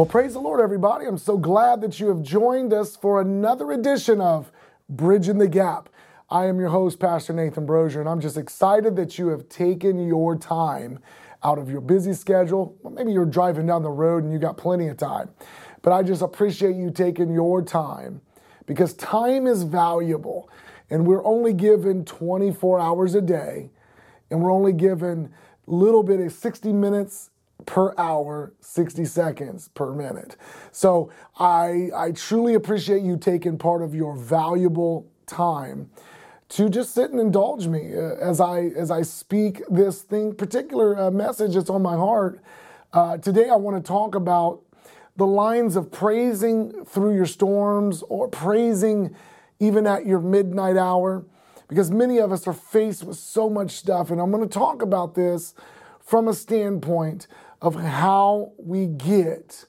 Well, praise the Lord, everybody. I'm so glad that you have joined us for another edition of Bridging the Gap. I am your host, Pastor Nathan Brozier, and I'm just excited that you have taken your time out of your busy schedule. Well, maybe you're driving down the road and you got plenty of time, but I just appreciate you taking your time because time is valuable and we're only given 24 hours a day and we're only given a little bit of 60 minutes per hour, 60 seconds per minute. So I, I truly appreciate you taking part of your valuable time to just sit and indulge me uh, as I as I speak this thing particular uh, message that's on my heart. Uh, today I want to talk about the lines of praising through your storms or praising even at your midnight hour because many of us are faced with so much stuff and I'm going to talk about this from a standpoint of how we get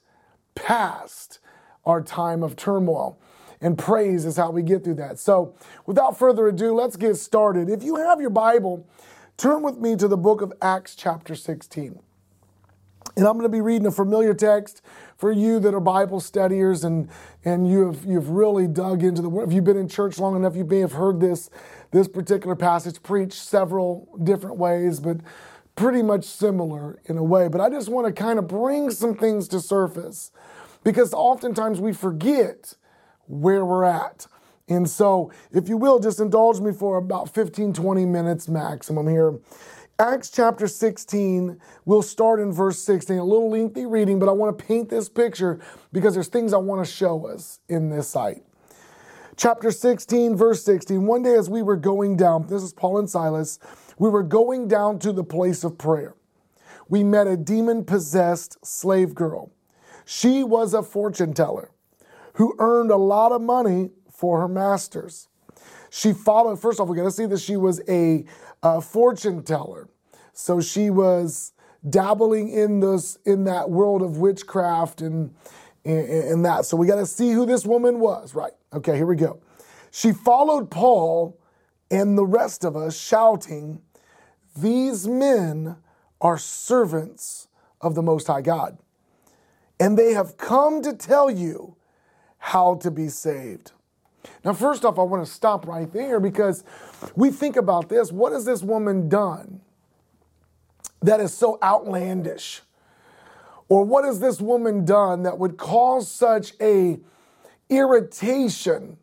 past our time of turmoil. And praise is how we get through that. So, without further ado, let's get started. If you have your Bible, turn with me to the book of Acts, chapter 16. And I'm going to be reading a familiar text for you that are Bible studiers and, and you have, you've really dug into the word. If you've been in church long enough, you may have heard this, this particular passage preached several different ways, but pretty much similar in a way. But I just want to kind of bring some things to surface because oftentimes we forget where we're at. And so, if you will, just indulge me for about 15, 20 minutes maximum here. Acts chapter 16, we'll start in verse 16. A little lengthy reading, but I want to paint this picture because there's things I want to show us in this site. Chapter 16, verse 16. One day as we were going down, this is Paul and Silas, we were going down to the place of prayer. We met a demon possessed slave girl. She was a fortune teller who earned a lot of money for her masters. She followed, first off, we got to see that she was a, a, fortune teller. So she was dabbling in this in that world of witchcraft and and, that. So we got to see who this woman was, right? Okay, here we go. She followed Paul and the rest of us shouting, These men are servants of the Most High God, and they have come to tell you how to be saved. Now, first off, I want to stop right there because we think about this. What has this woman done that is so outlandish? Or what has this woman done that would cause such a irritation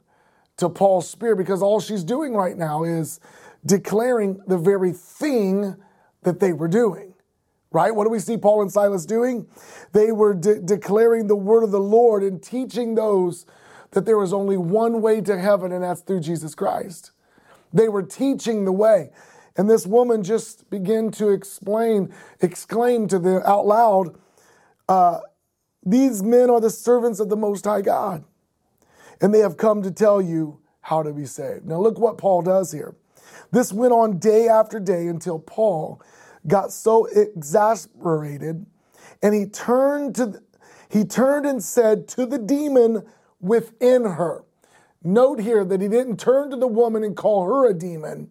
to Paul's spirit? Because all she's doing right now is declaring the very thing that they were doing right? What do we see Paul and Silas doing? They were de- declaring the word of the Lord and teaching those that there is only one way to heaven, and that's through Jesus Christ. They were teaching the way. And this woman just began to explain, exclaim to them out loud, uh, These men are the servants of the Most High God, and they have come to tell you how to be saved. Now, look what Paul does here. This went on day after day until Paul got so exasperated and he turned to he turned and said to the demon within her. Note here that he didn't turn to the woman and call her a demon,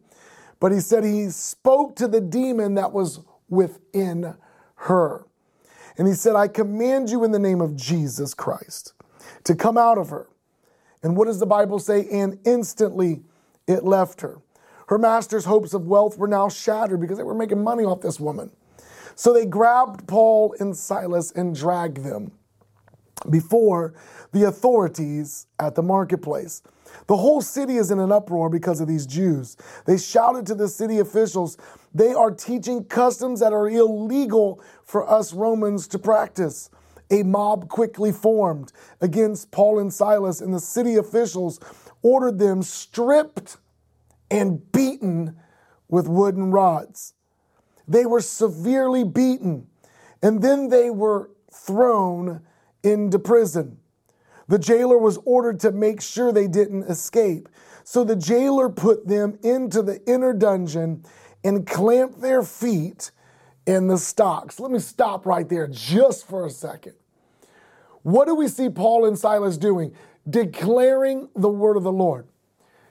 but he said he spoke to the demon that was within her. And he said, I command you in the name of Jesus Christ to come out of her. And what does the Bible say? And instantly it left her. Her master's hopes of wealth were now shattered because they were making money off this woman. So they grabbed Paul and Silas and dragged them before the authorities at the marketplace. The whole city is in an uproar because of these Jews. They shouted to the city officials, they are teaching customs that are illegal for us Romans to practice. A mob quickly formed against Paul and Silas, and the city officials ordered them stripped and beaten with wooden rods. They were severely beaten, and then they were thrown into prison. The jailer was ordered to make sure they didn't escape. So the jailer put them into the inner dungeon and clamped their feet in the stocks. Let me stop right there just for a second. What do we see Paul and Silas doing? Declaring the word of the Lord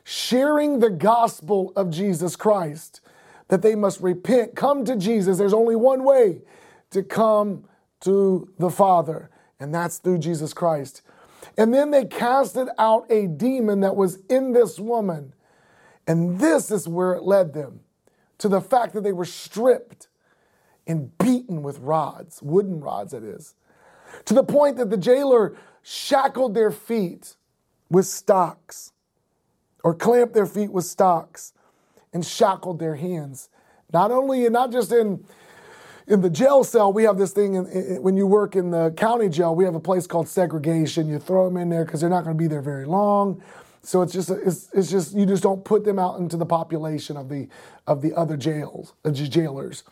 sharing the gospel of Jesus Christ, that they must repent, come to Jesus. There's only one way to come to the Father, and that's through Jesus Christ. And then they casted out a demon that was in this woman. And this is where it led them to the fact that they were stripped and beaten with rods, wooden rods, that is, to the point that the jailer shackled their feet with stocks or clamped their feet with stocks and shackled their hands. Not only, and not just in in the jail cell, we have this thing in, in, when you work in the county jail, we have a place called segregation. You throw them in there because they're not going to be there very long. So it's just it's, it's just you just don't put them out into the population of the of the other jails, uh, jailers,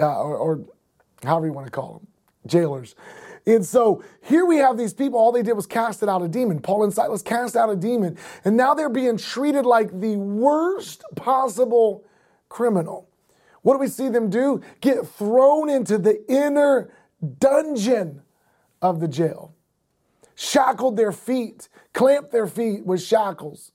uh, or, or however you want to call them, jailers. And so here we have these people, all they did was cast it out a demon. Paul and Silas cast out a demon, and now they're being treated like the worst possible criminal. What do we see them do? Get thrown into the inner dungeon of the jail, shackled their feet, clamped their feet with shackles,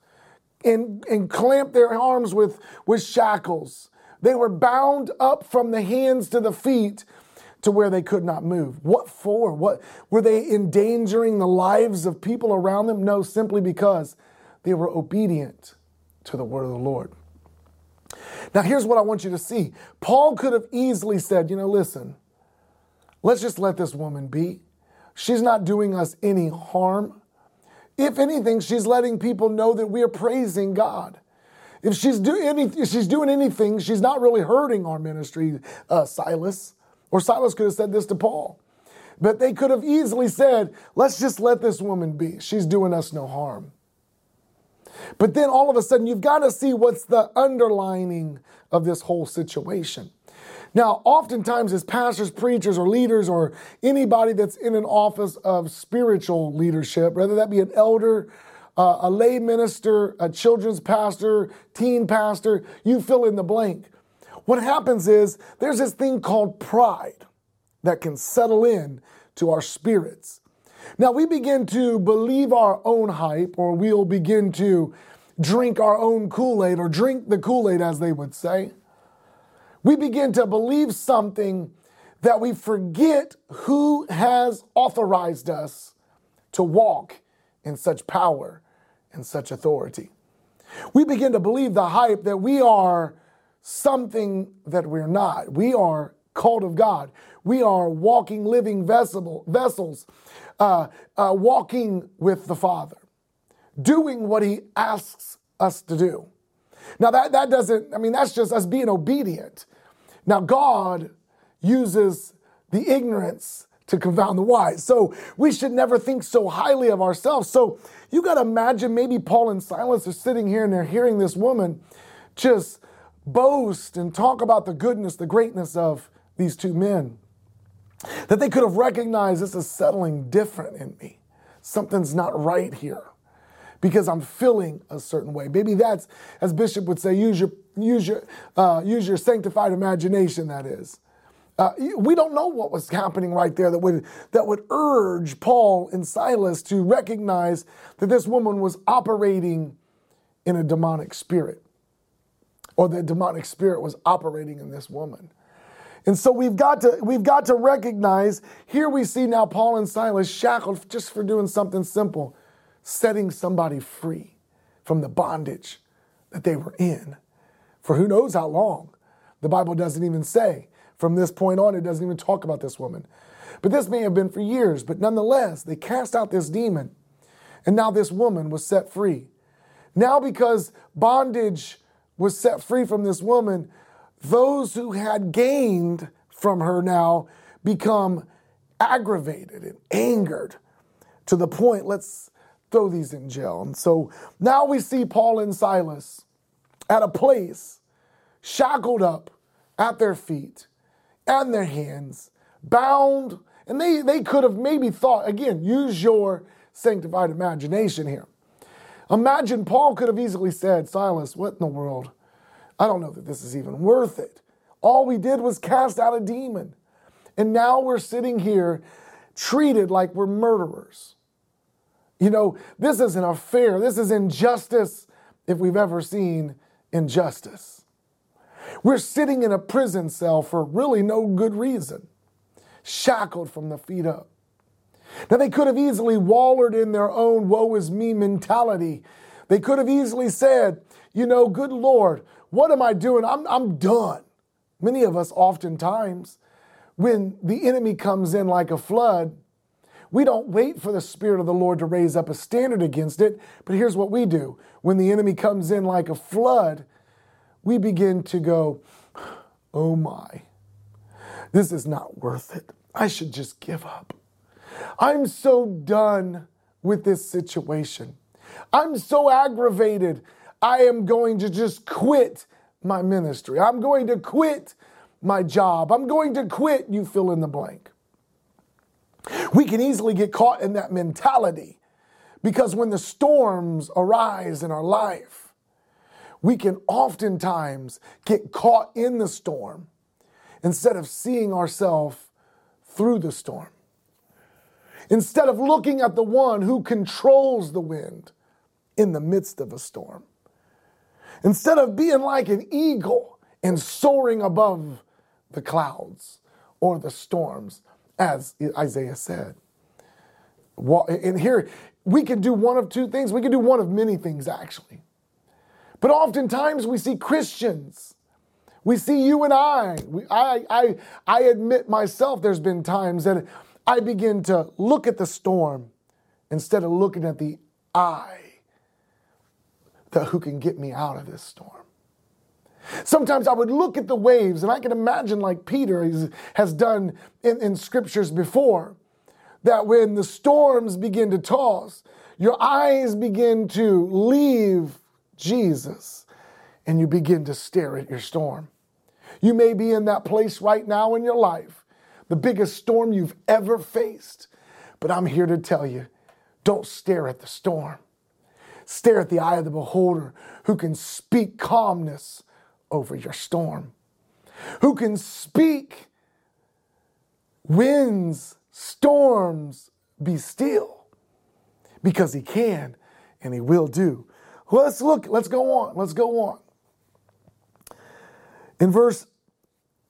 and, and clamped their arms with, with shackles. They were bound up from the hands to the feet to where they could not move. What for? What were they endangering the lives of people around them? No, simply because they were obedient to the word of the Lord. Now, here's what I want you to see. Paul could have easily said, you know, listen, let's just let this woman be. She's not doing us any harm. If anything, she's letting people know that we are praising God. If she's, do any, if she's doing anything, she's not really hurting our ministry, uh, Silas. Or Silas could have said this to Paul. But they could have easily said, let's just let this woman be. She's doing us no harm. But then all of a sudden, you've got to see what's the underlining of this whole situation. Now, oftentimes, as pastors, preachers, or leaders, or anybody that's in an office of spiritual leadership, whether that be an elder, uh, a lay minister, a children's pastor, teen pastor, you fill in the blank. What happens is there's this thing called pride that can settle in to our spirits. Now we begin to believe our own hype, or we'll begin to drink our own Kool Aid, or drink the Kool Aid, as they would say. We begin to believe something that we forget who has authorized us to walk in such power and such authority. We begin to believe the hype that we are something that we're not. We are called of God. We are walking, living vessel, vessels uh, uh, walking with the Father, doing what He asks us to do. Now, that, that doesn't, I mean, that's just us being obedient. Now, God uses the ignorance to confound the wise. So we should never think so highly of ourselves. So you got to imagine maybe Paul and Silas are sitting here and they're hearing this woman just boast and talk about the goodness, the greatness of these two men. That they could have recognized this is settling different in me. Something's not right here because I'm feeling a certain way. Maybe that's, as Bishop would say, use your, use your, uh, use your sanctified imagination, that is. Uh, we don't know what was happening right there that would, that would urge Paul and Silas to recognize that this woman was operating in a demonic spirit, or the demonic spirit was operating in this woman. And so we've got to we've got to recognize here we see now Paul and Silas shackled just for doing something simple, setting somebody free from the bondage that they were in for who knows how long. The Bible doesn't even say. From this point on, it doesn't even talk about this woman. But this may have been for years, but nonetheless, they cast out this demon. And now this woman was set free. Now, because bondage was set free from this woman, those who had gained from her now become aggravated and angered to the point, let's throw these in jail. And so now we see Paul and Silas at a place, shackled up at their feet and their hands, bound. And they, they could have maybe thought, again, use your sanctified imagination here. Imagine Paul could have easily said, Silas, what in the world? I don't know that this is even worth it. All we did was cast out a demon. And now we're sitting here treated like we're murderers. You know, this isn't a fair, this is injustice if we've ever seen injustice. We're sitting in a prison cell for really no good reason, shackled from the feet up. Now, they could have easily wallered in their own woe is me mentality. They could have easily said, you know, good Lord, what am I doing? I'm, I'm done. Many of us, oftentimes, when the enemy comes in like a flood, we don't wait for the Spirit of the Lord to raise up a standard against it. But here's what we do when the enemy comes in like a flood, we begin to go, oh my, this is not worth it. I should just give up. I'm so done with this situation. I'm so aggravated. I am going to just quit my ministry. I'm going to quit my job. I'm going to quit, you fill in the blank. We can easily get caught in that mentality because when the storms arise in our life, we can oftentimes get caught in the storm instead of seeing ourselves through the storm. Instead of looking at the one who controls the wind in the midst of a storm. Instead of being like an eagle and soaring above the clouds or the storms, as Isaiah said. And here, we can do one of two things. We can do one of many things, actually. But oftentimes we see Christians. We see you and I. We, I, I, I admit myself, there's been times that I begin to look at the storm instead of looking at the eye that who can get me out of this storm. Sometimes I would look at the waves, and I can imagine, like Peter has done in, in scriptures before, that when the storms begin to toss, your eyes begin to leave Jesus and you begin to stare at your storm. You may be in that place right now in your life, the biggest storm you've ever faced. But I'm here to tell you don't stare at the storm. Stare at the eye of the beholder who can speak calmness over your storm, who can speak winds, storms, be still, because he can and he will do. Well, let's look, let's go on, let's go on. In verse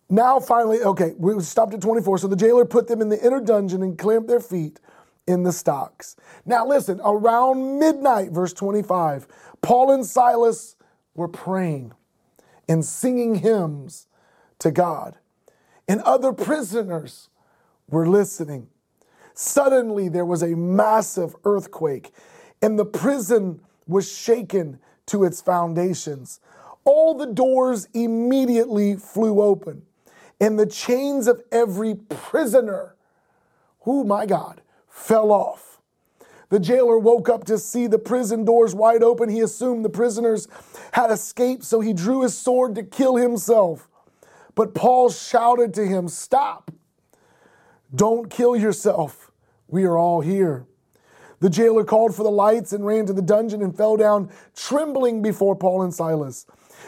now, finally, okay, we stopped at 24. So the jailer put them in the inner dungeon and clamped their feet in the stocks. Now, listen, around midnight, verse 25, Paul and Silas were praying and singing hymns to God. And other prisoners were listening. Suddenly, there was a massive earthquake, and the prison was shaken to its foundations. All the doors immediately flew open, and the chains of every prisoner, who, my God, fell off. The jailer woke up to see the prison doors wide open. He assumed the prisoners had escaped, so he drew his sword to kill himself. But Paul shouted to him, Stop! Don't kill yourself. We are all here. The jailer called for the lights and ran to the dungeon and fell down trembling before Paul and Silas.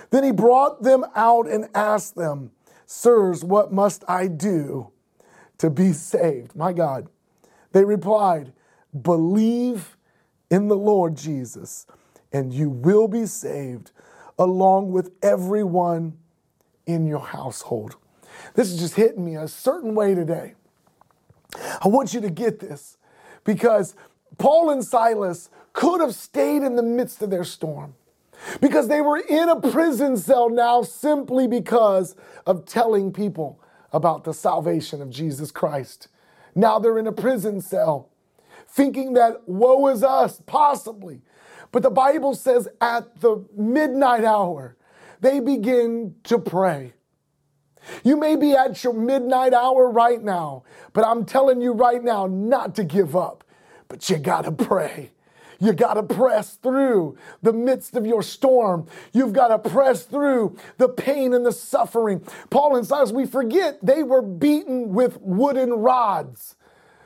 Then he brought them out and asked them, Sirs, what must I do to be saved? My God. They replied, Believe in the Lord Jesus, and you will be saved along with everyone in your household. This is just hitting me a certain way today. I want you to get this because Paul and Silas could have stayed in the midst of their storm because they were in a prison cell now simply because of telling people about the salvation of Jesus Christ. Now they're in a prison cell thinking that woe is us, possibly. But the Bible says at the midnight hour, they begin to pray. You may be at your midnight hour right now, but I'm telling you right now not to give up, but you gotta pray. You got to press through the midst of your storm. You've got to press through the pain and the suffering. Paul and Silas, we forget they were beaten with wooden rods.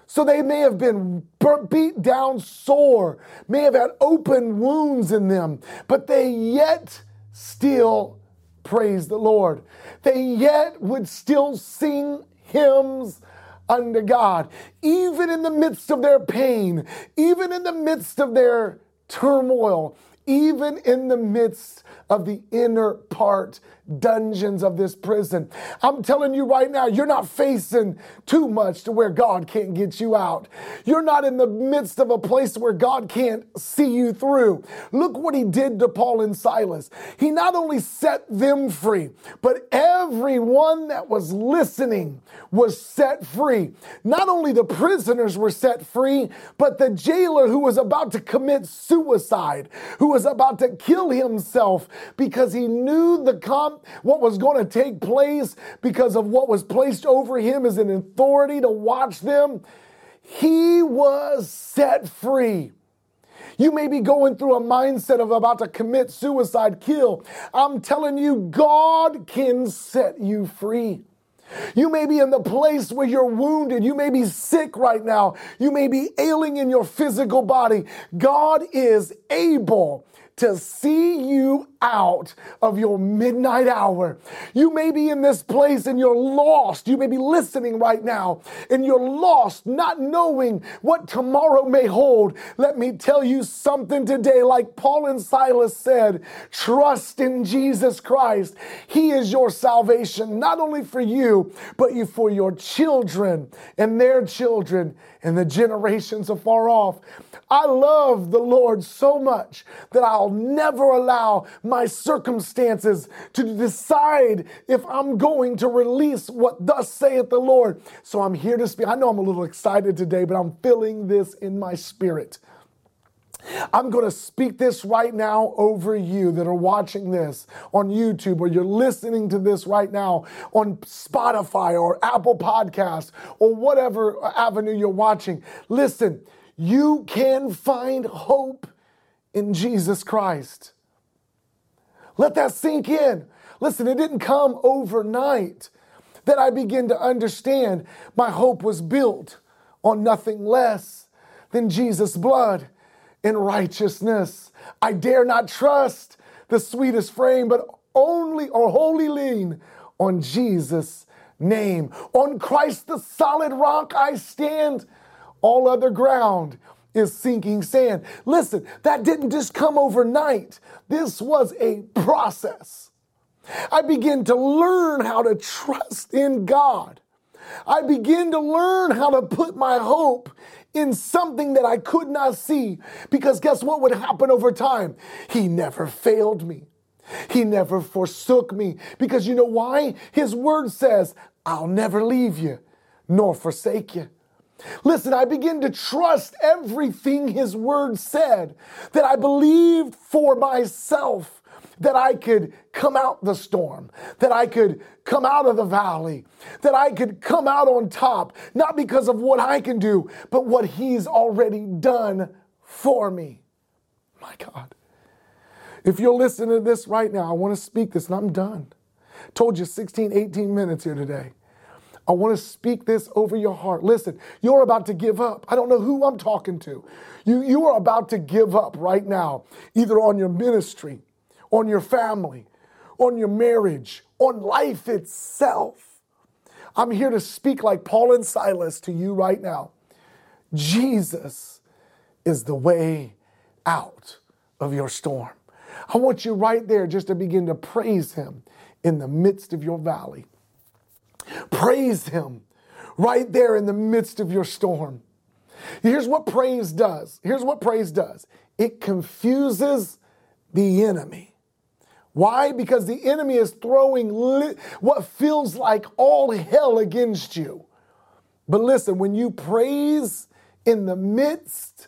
So they may have been beat down sore, may have had open wounds in them, but they yet still praise the Lord. They yet would still sing hymns unto God, even in the midst of their pain, even in the midst of their turmoil, even in the midst of the inner part dungeons of this prison. I'm telling you right now, you're not facing too much to where God can't get you out. You're not in the midst of a place where God can't see you through. Look what he did to Paul and Silas. He not only set them free, but everyone that was listening was set free. Not only the prisoners were set free, but the jailer who was about to commit suicide, who was about to kill himself because he knew the com- what was going to take place because of what was placed over him as an authority to watch them. He was set free. You may be going through a mindset of about to commit suicide, kill. I'm telling you, God can set you free. You may be in the place where you're wounded. You may be sick right now. You may be ailing in your physical body. God is able to see you out of your midnight hour. You may be in this place and you're lost. You may be listening right now and you're lost, not knowing what tomorrow may hold. Let me tell you something today, like Paul and Silas said trust in Jesus Christ. He is your salvation, not only for you, but you for your children and their children and the generations afar off. I love the Lord so much that I'll never allow my circumstances to decide if I'm going to release what thus saith the Lord. So I'm here to speak. I know I'm a little excited today, but I'm feeling this in my spirit. I'm going to speak this right now over you that are watching this on YouTube or you're listening to this right now on Spotify or Apple Podcasts or whatever avenue you're watching. Listen, you can find hope in Jesus Christ. Let that sink in. Listen, it didn't come overnight that I began to understand my hope was built on nothing less than Jesus' blood and righteousness. I dare not trust the sweetest frame, but only or wholly lean on Jesus' name. On Christ, the solid rock, I stand. All other ground is sinking sand. Listen, that didn't just come overnight. This was a process. I began to learn how to trust in God. I began to learn how to put my hope in something that I could not see. Because guess what would happen over time? He never failed me. He never forsook me. Because you know why? His word says, I'll never leave you nor forsake you. Listen, I begin to trust everything His Word said, that I believed for myself that I could come out the storm, that I could come out of the valley, that I could come out on top, not because of what I can do, but what He's already done for me. My God. If you're listening to this right now, I want to speak this and I'm done. Told you 16, 18 minutes here today. I want to speak this over your heart. Listen, you're about to give up. I don't know who I'm talking to. You, you are about to give up right now, either on your ministry, on your family, on your marriage, on life itself. I'm here to speak like Paul and Silas to you right now. Jesus is the way out of your storm. I want you right there just to begin to praise Him in the midst of your valley. Praise Him right there in the midst of your storm. Here's what praise does. Here's what praise does it confuses the enemy. Why? Because the enemy is throwing li- what feels like all hell against you. But listen, when you praise in the midst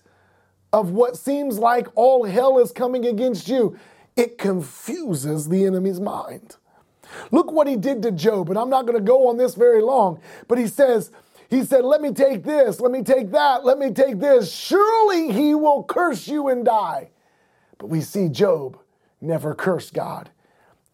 of what seems like all hell is coming against you, it confuses the enemy's mind. Look what he did to Job, and I'm not going to go on this very long, but he says, he said, Let me take this, let me take that, let me take this. Surely he will curse you and die. But we see Job never cursed God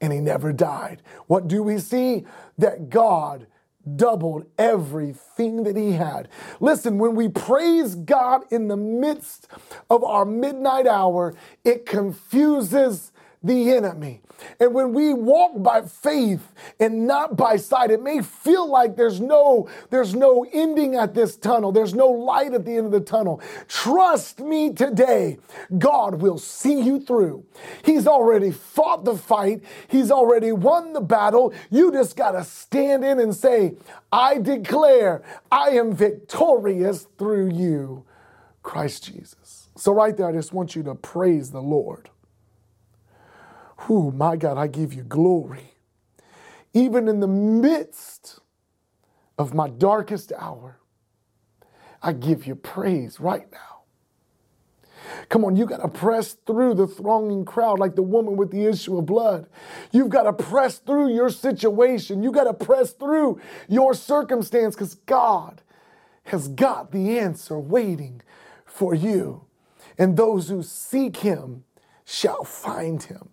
and he never died. What do we see? That God doubled everything that he had. Listen, when we praise God in the midst of our midnight hour, it confuses the enemy. And when we walk by faith and not by sight, it may feel like there's no there's no ending at this tunnel. There's no light at the end of the tunnel. Trust me today. God will see you through. He's already fought the fight. He's already won the battle. You just got to stand in and say, "I declare I am victorious through you, Christ Jesus." So right there I just want you to praise the Lord. Who, my God, I give you glory. Even in the midst of my darkest hour, I give you praise right now. Come on, you got to press through the thronging crowd like the woman with the issue of blood. You've got to press through your situation. You got to press through your circumstance because God has got the answer waiting for you. And those who seek Him shall find Him.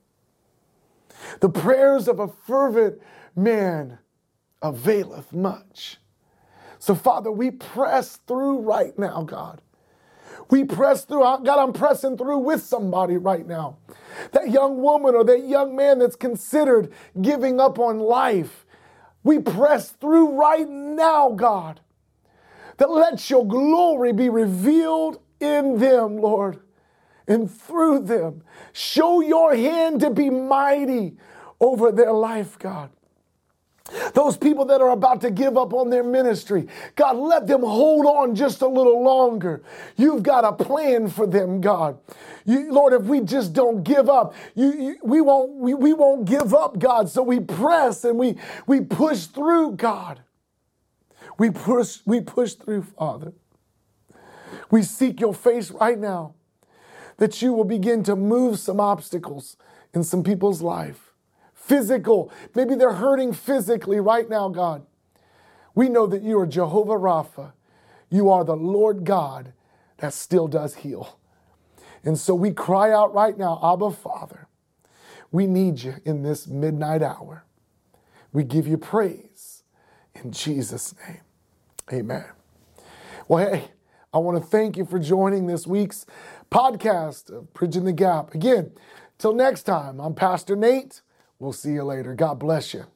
The prayers of a fervent man availeth much. So, Father, we press through right now, God. We press through. Uh, God, I'm pressing through with somebody right now. That young woman or that young man that's considered giving up on life. We press through right now, God. That let your glory be revealed in them, Lord and through them. Show your hand to be mighty over their life, God. Those people that are about to give up on their ministry, God, let them hold on just a little longer. You've got a plan for them, God. You, Lord, if we just don't give up, you, you, we won't we, we won't give up, God. So we press and we we push through, God. We push we push through, Father. We seek your face right now that you will begin to move some obstacles in some people's life. Physical, maybe they're hurting physically right now, God. We know that you are Jehovah Rapha. You are the Lord God that still does heal. And so we cry out right now, Abba Father, we need you in this midnight hour. We give you praise in Jesus' name. Amen. Well, hey, I want to thank you for joining this week's podcast of Bridging the Gap. Again, till next time, I'm Pastor Nate. We'll see you later. God bless you.